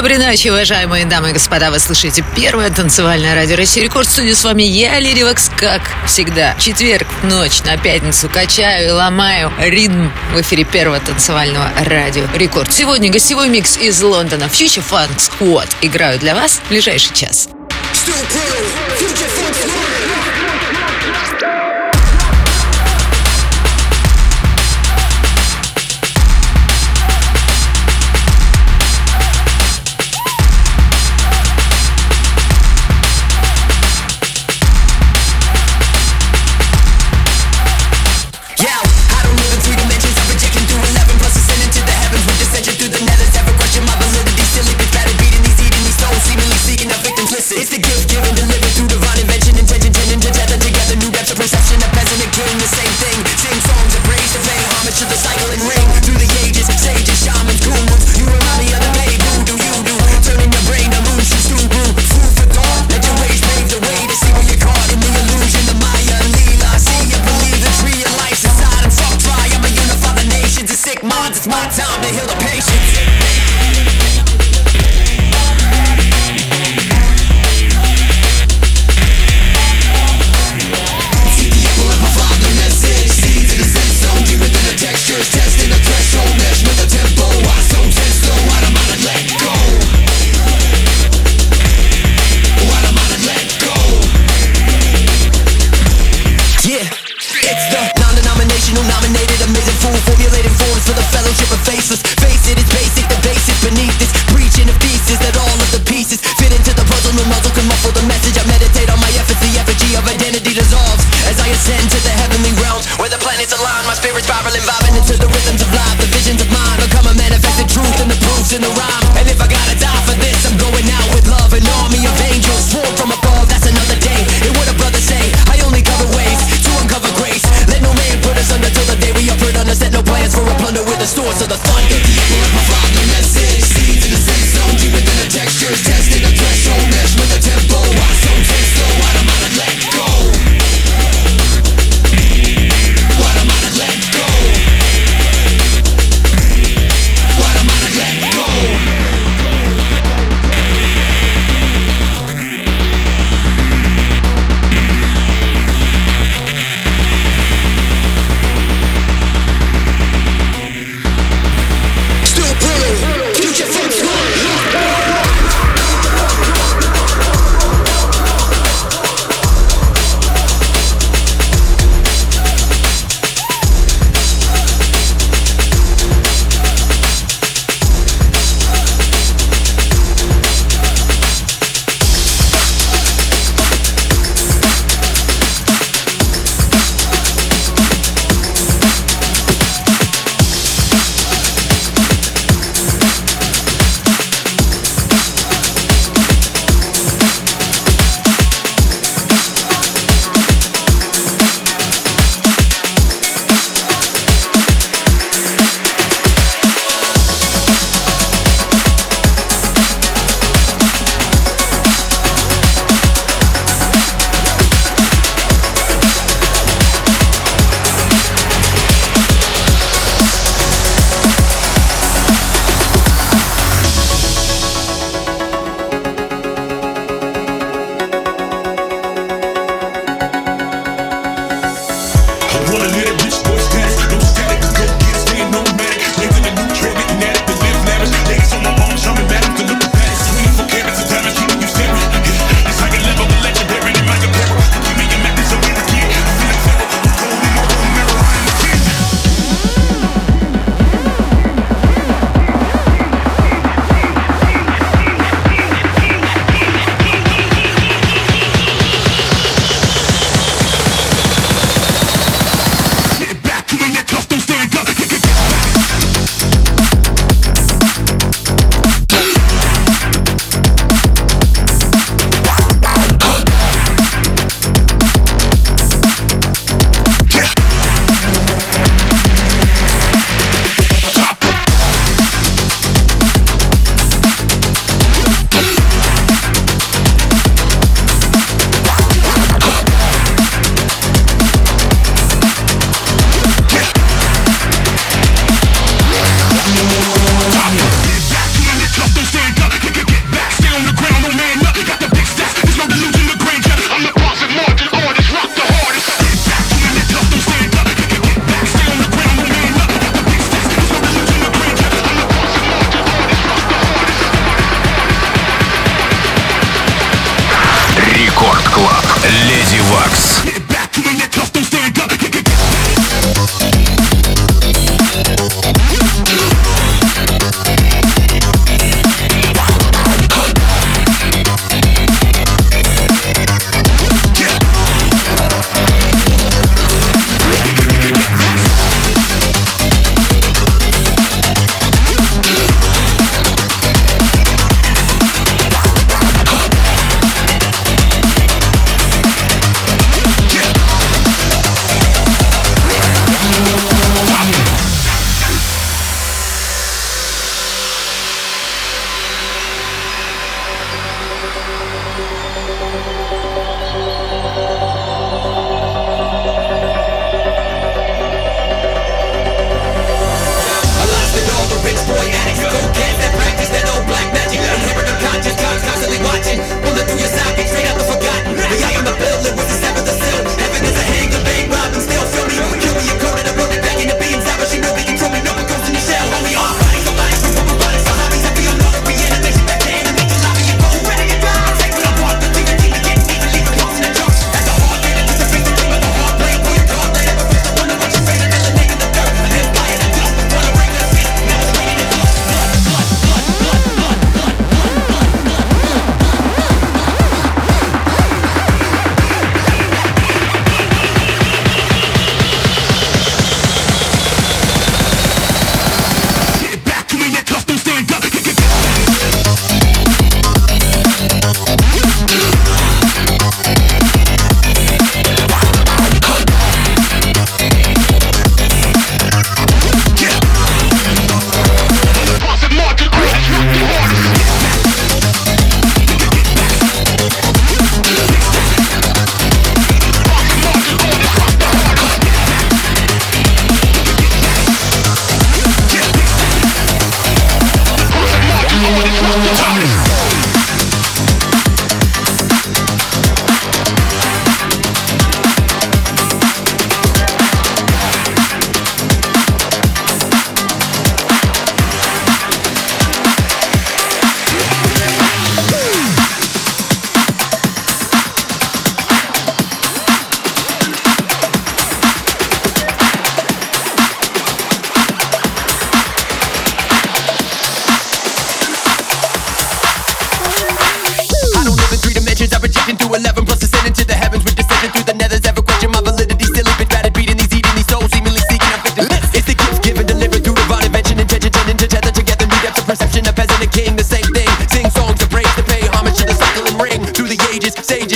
Доброй ночи, уважаемые дамы и господа. Вы слышите первое танцевальное радио России Рекорд. Студию с вами я, Лиривакс, как всегда. Четверг, ночь на пятницу качаю и ломаю ритм в эфире первого танцевального радио Рекорд. Сегодня гостевой микс из Лондона. Future Funk Squad играю для вас в ближайший час.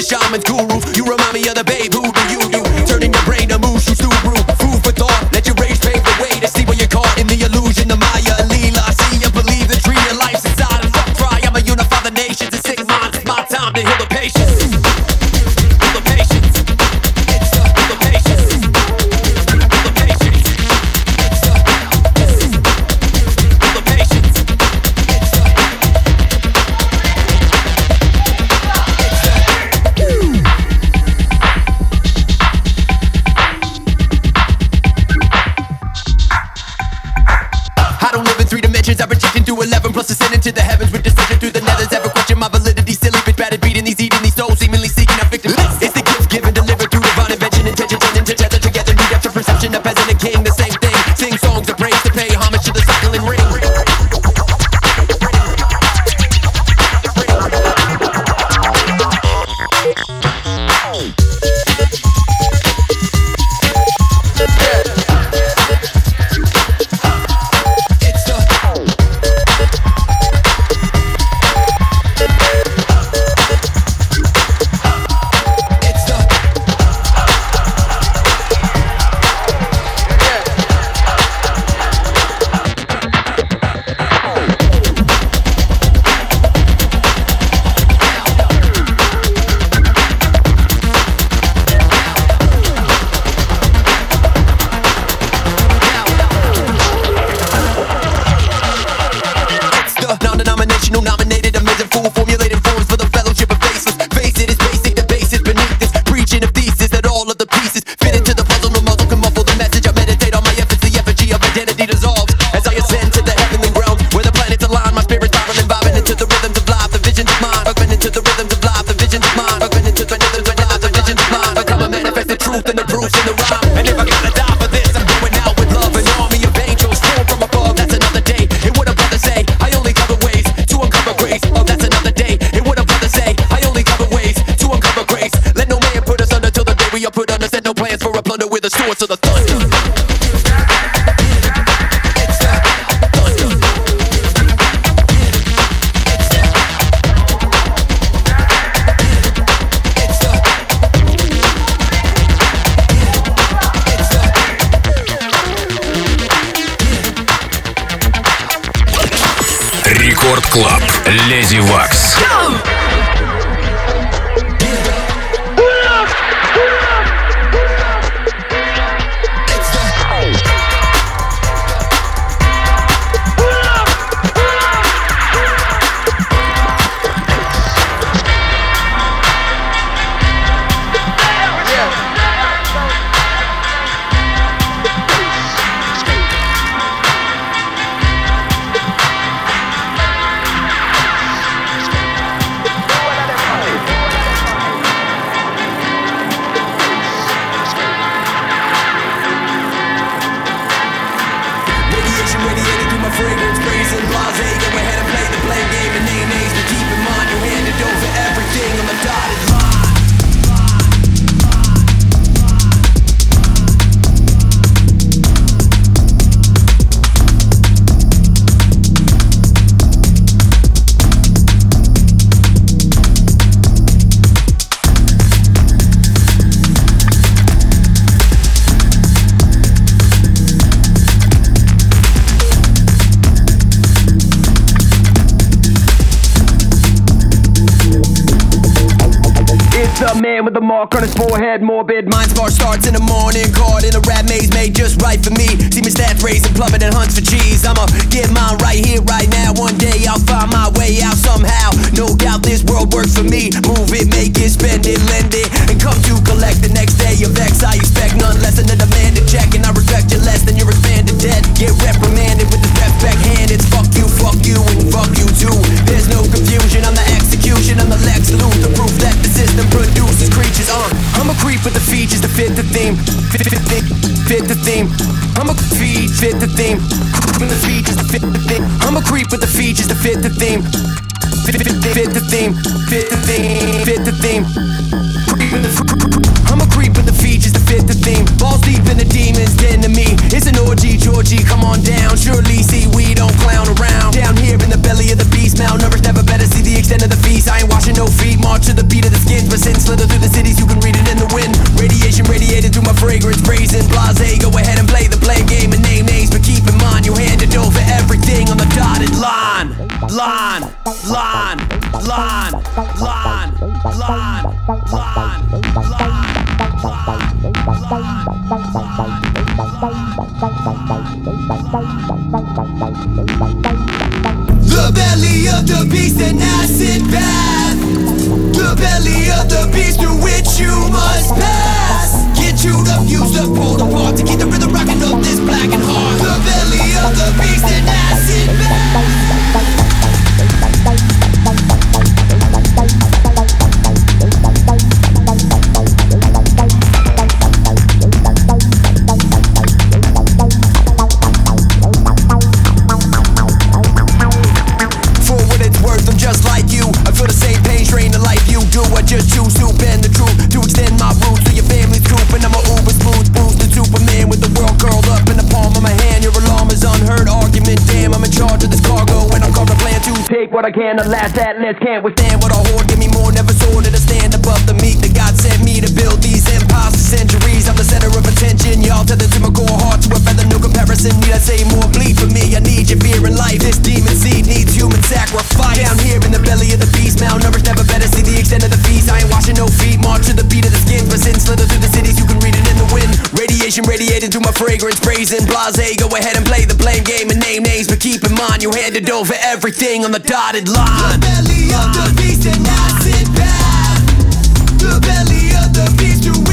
shaman guru. You remind me of the baby. I ascend to the Клаб. Леди Вакс. A mark on his forehead, morbid. Mind spark starts in the morning, caught in a rat maze made just right for me. See my stats raising, plummeting and hunts for cheese. I'ma get mine right here, right now. One day I'll find my way out somehow. No doubt this world works for me. Move it, make it, spend it, lend it, and come to collect the next day of X. I expect none less than a demanded check, and I respect you less than your expanded debt. Get reprimanded with the rep It's Fuck you, fuck you, and fuck you too. There's no confusion. I'm the execution. I'm the Lex Luthor. Proof that the system produces creatures. Uh, I'm a creep with the features to fit the theme. Fit, fit, fit, fit the theme. I'm a feed, fit the theme. With the features to fit the theme. I'm a creep with the features to fit the theme. Fit, fit, fit, the theme. Fit the theme. Fit the theme. I'm a creep with the features to fit the theme. Balls deep in the demons, den to me. It's an orgy, Georgie, come on down. Surely see we don't clown around. Down here in the belly of the beast, malnourished, never better see the extent of the feast. I ain't washing no feet, march to the beat of the skins. But sin slither through the cities, you can read it in the wind. Radiation radiated through my fragrance, brazen, blase. Go ahead and play the blame game and name names, but keep in mind you handed over everything on the dotted line. Line, line, line, line, line, line, The belly of the beast, an acid bath. The belly of the beast through which you must pass. Get you the fuse, the pulled apart to keep the rhythm rocking up this black and hard. The belly of the reason. Blase, go ahead and play the blame game and name names, but keep in mind you handed over everything on the dotted line. The belly of the beast, and I sit back. The belly of the beast,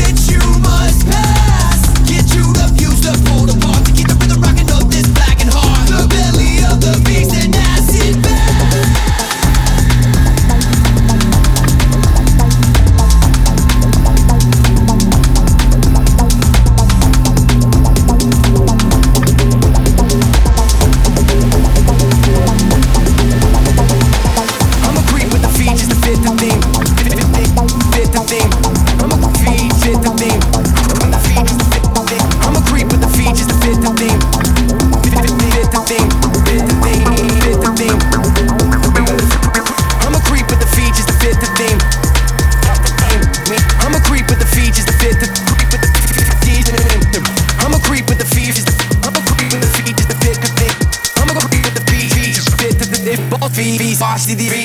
see the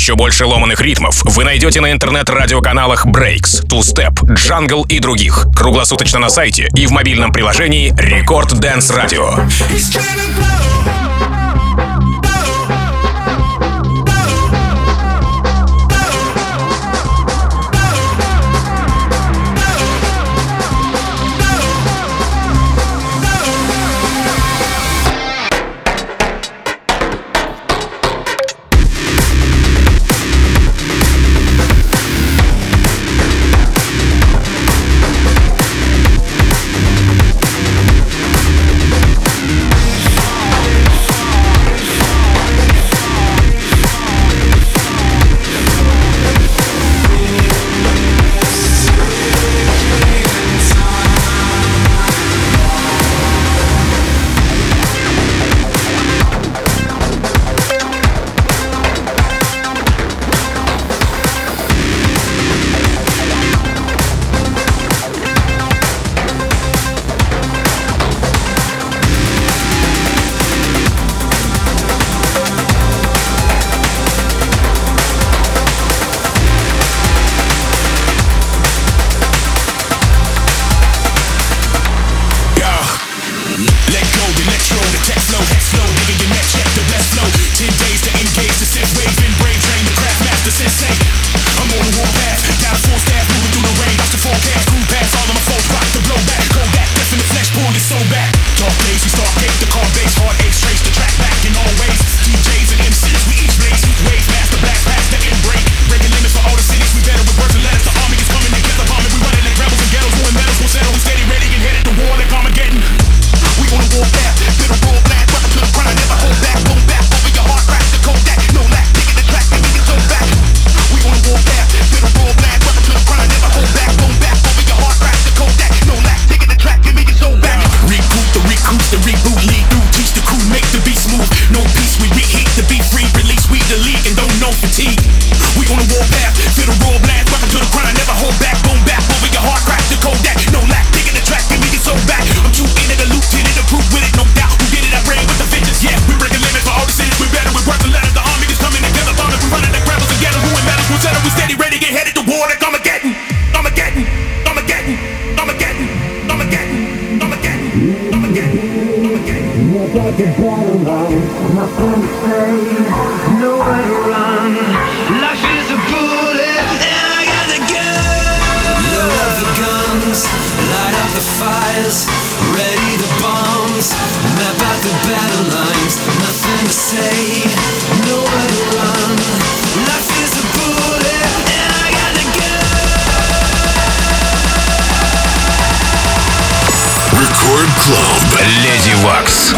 Еще больше ломаных ритмов вы найдете на интернет-радиоканалах Breaks, Two Step, Jungle и других. Круглосуточно на сайте и в мобильном приложении Record Dance Radio. It's better life, my friends say, nowhere to run. Life is a bullet, and I got the gun. Load up the guns, light up the fires, ready the bombs, map out the battle lines. Nothing to say, nowhere to run. Life is a bullet, and I got the gun. Record Club, Lady Wax.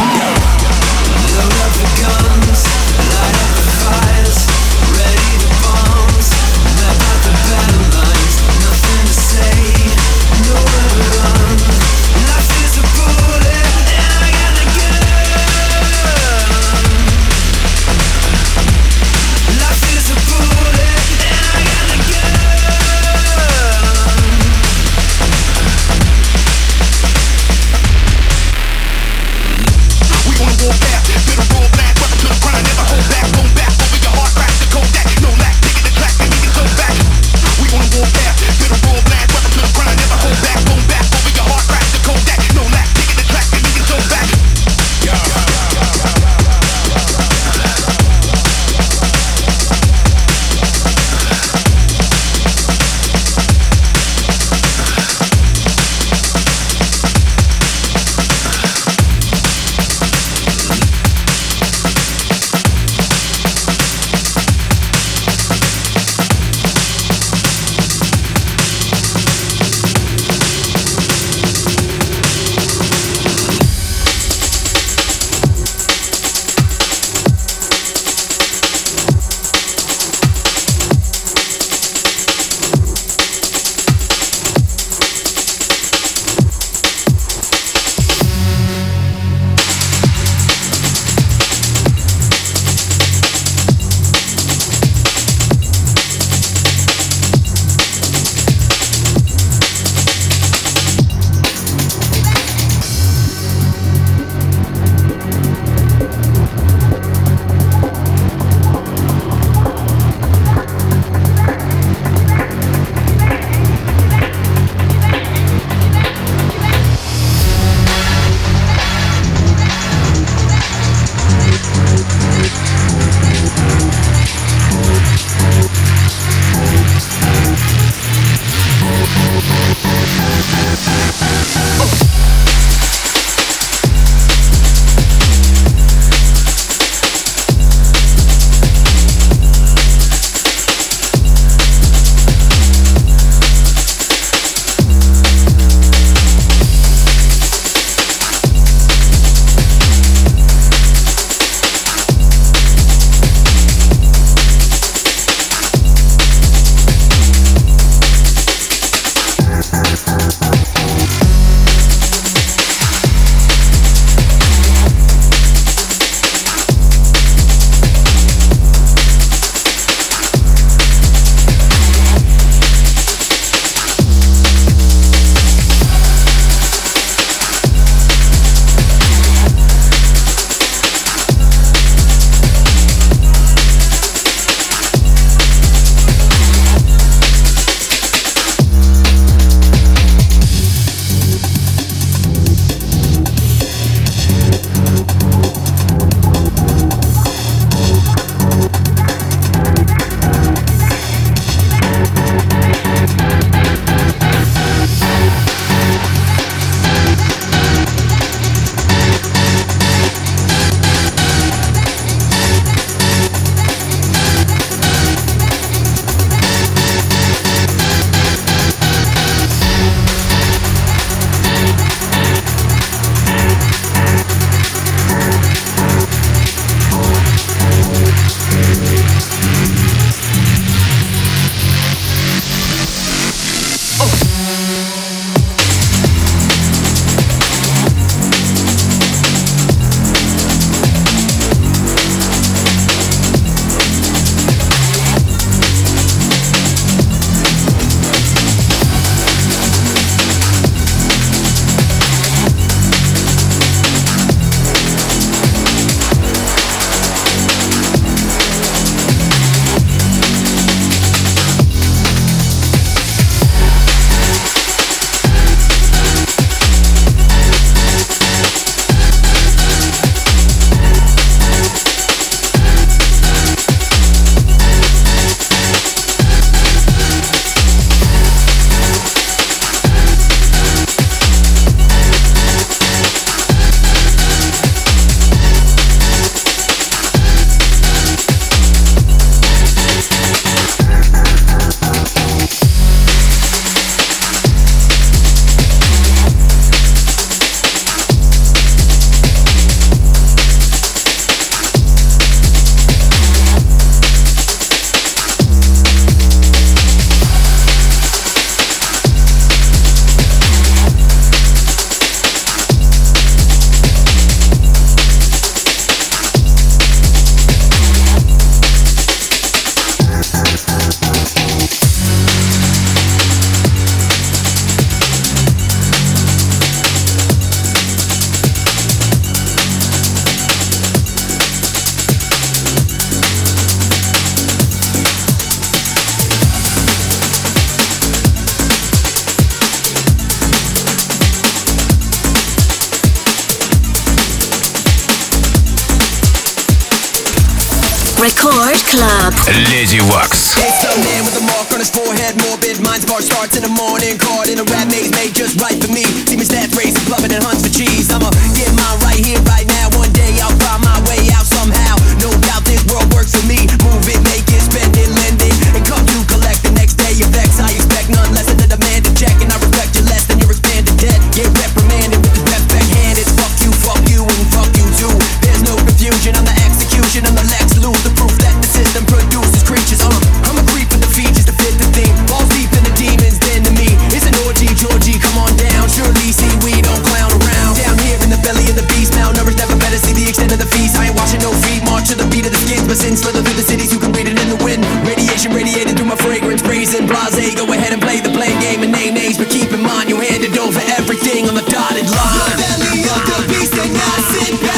And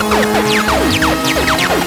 Oh, my God.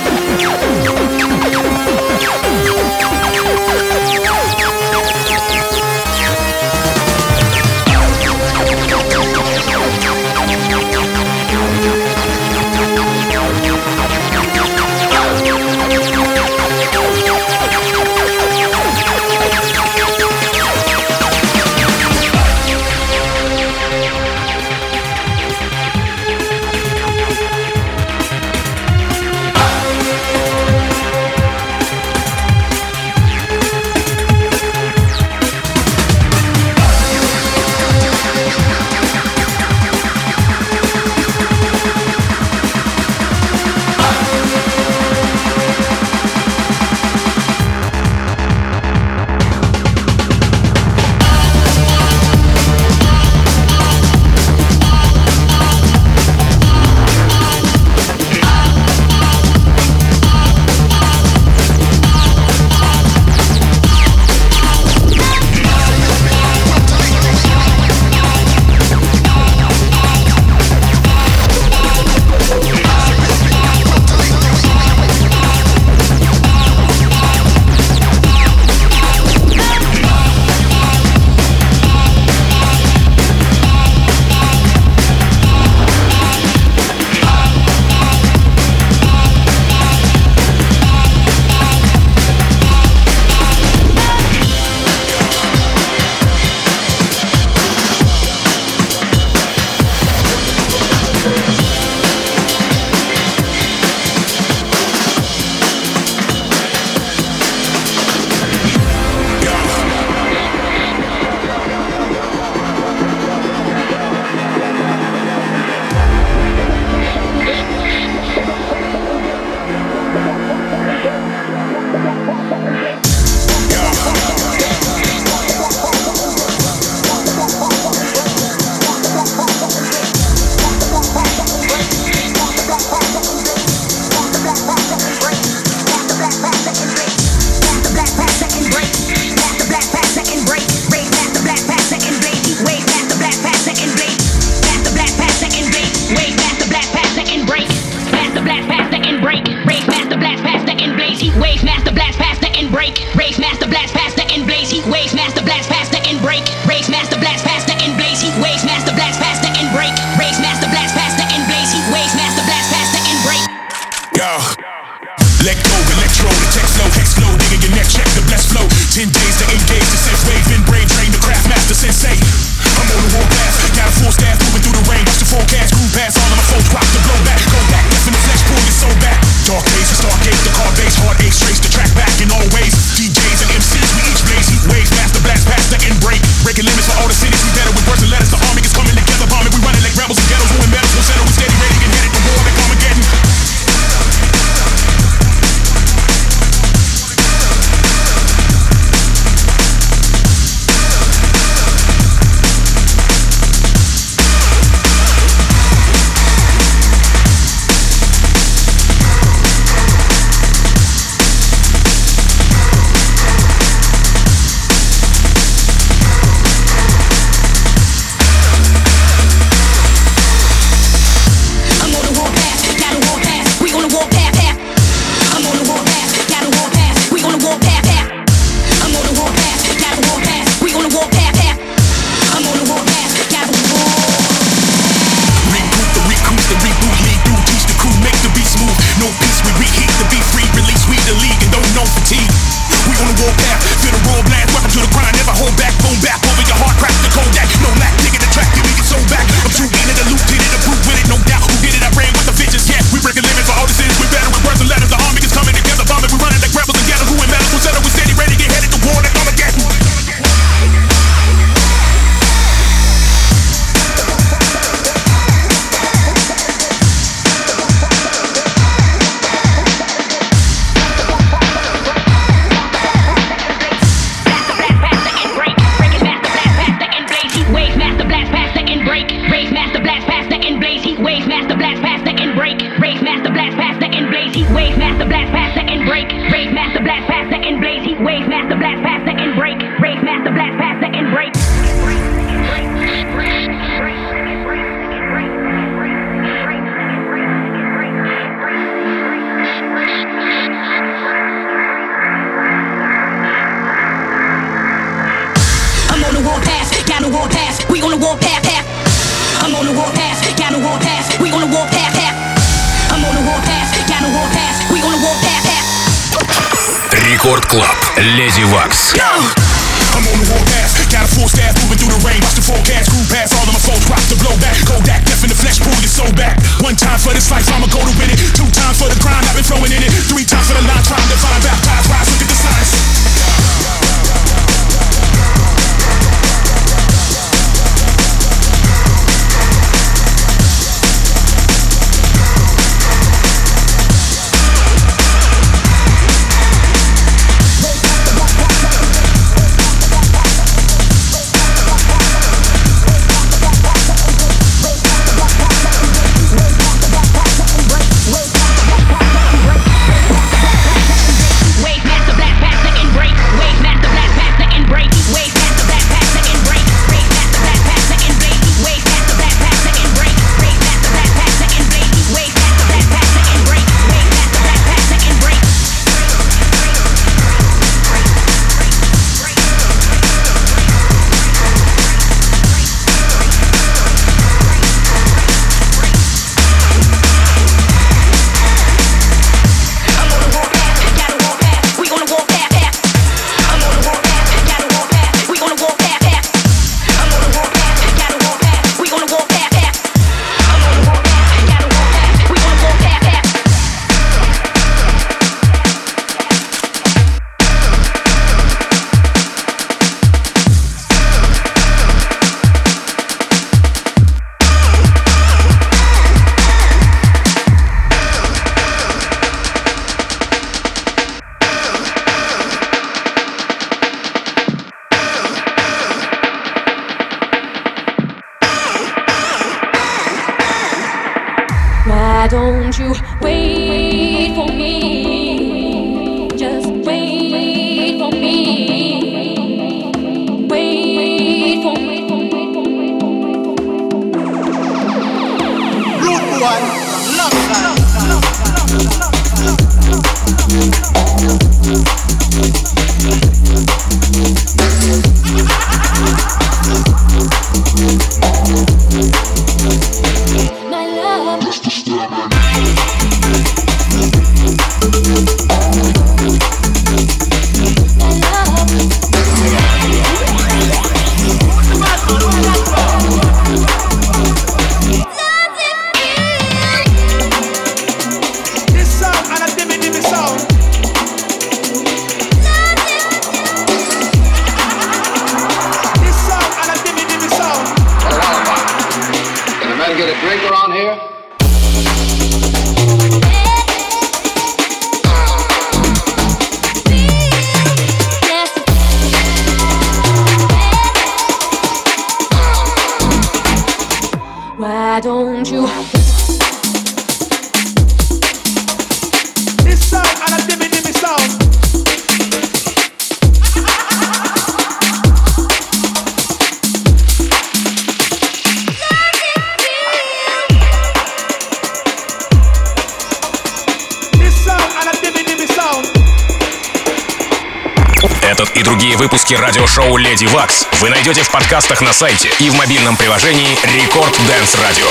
Найдете в подкастах на сайте и в мобильном приложении Рекорд Дэнс Радио.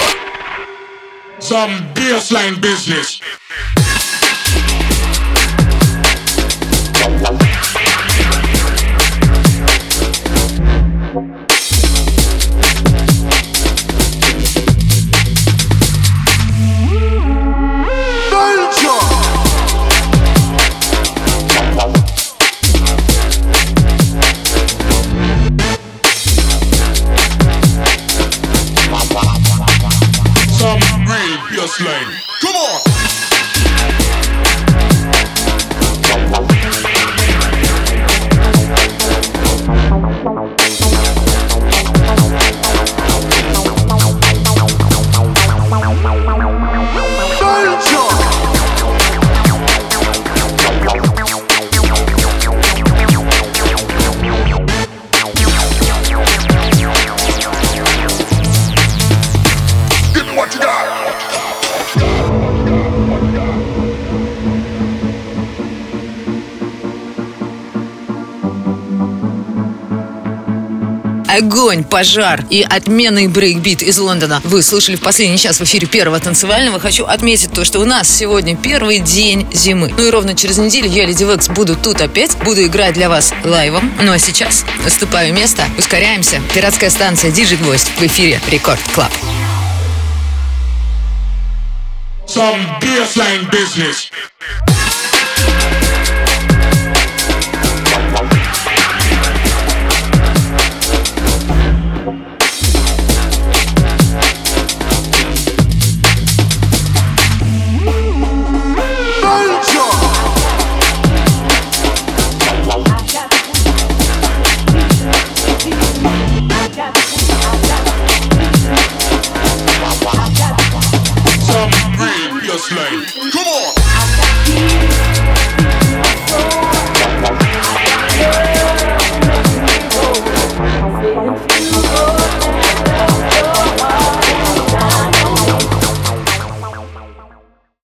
Some business. Come on. Огонь, пожар и отменный брейкбит из Лондона. Вы слышали в последний час в эфире первого танцевального. Хочу отметить то, что у нас сегодня первый день зимы. Ну и ровно через неделю я, Леди Векс, буду тут опять. Буду играть для вас лайвом. Ну а сейчас наступаю место. Ускоряемся. Пиратская станция Диджи Гвоздь в эфире Рекорд Клаб. Some baseline business.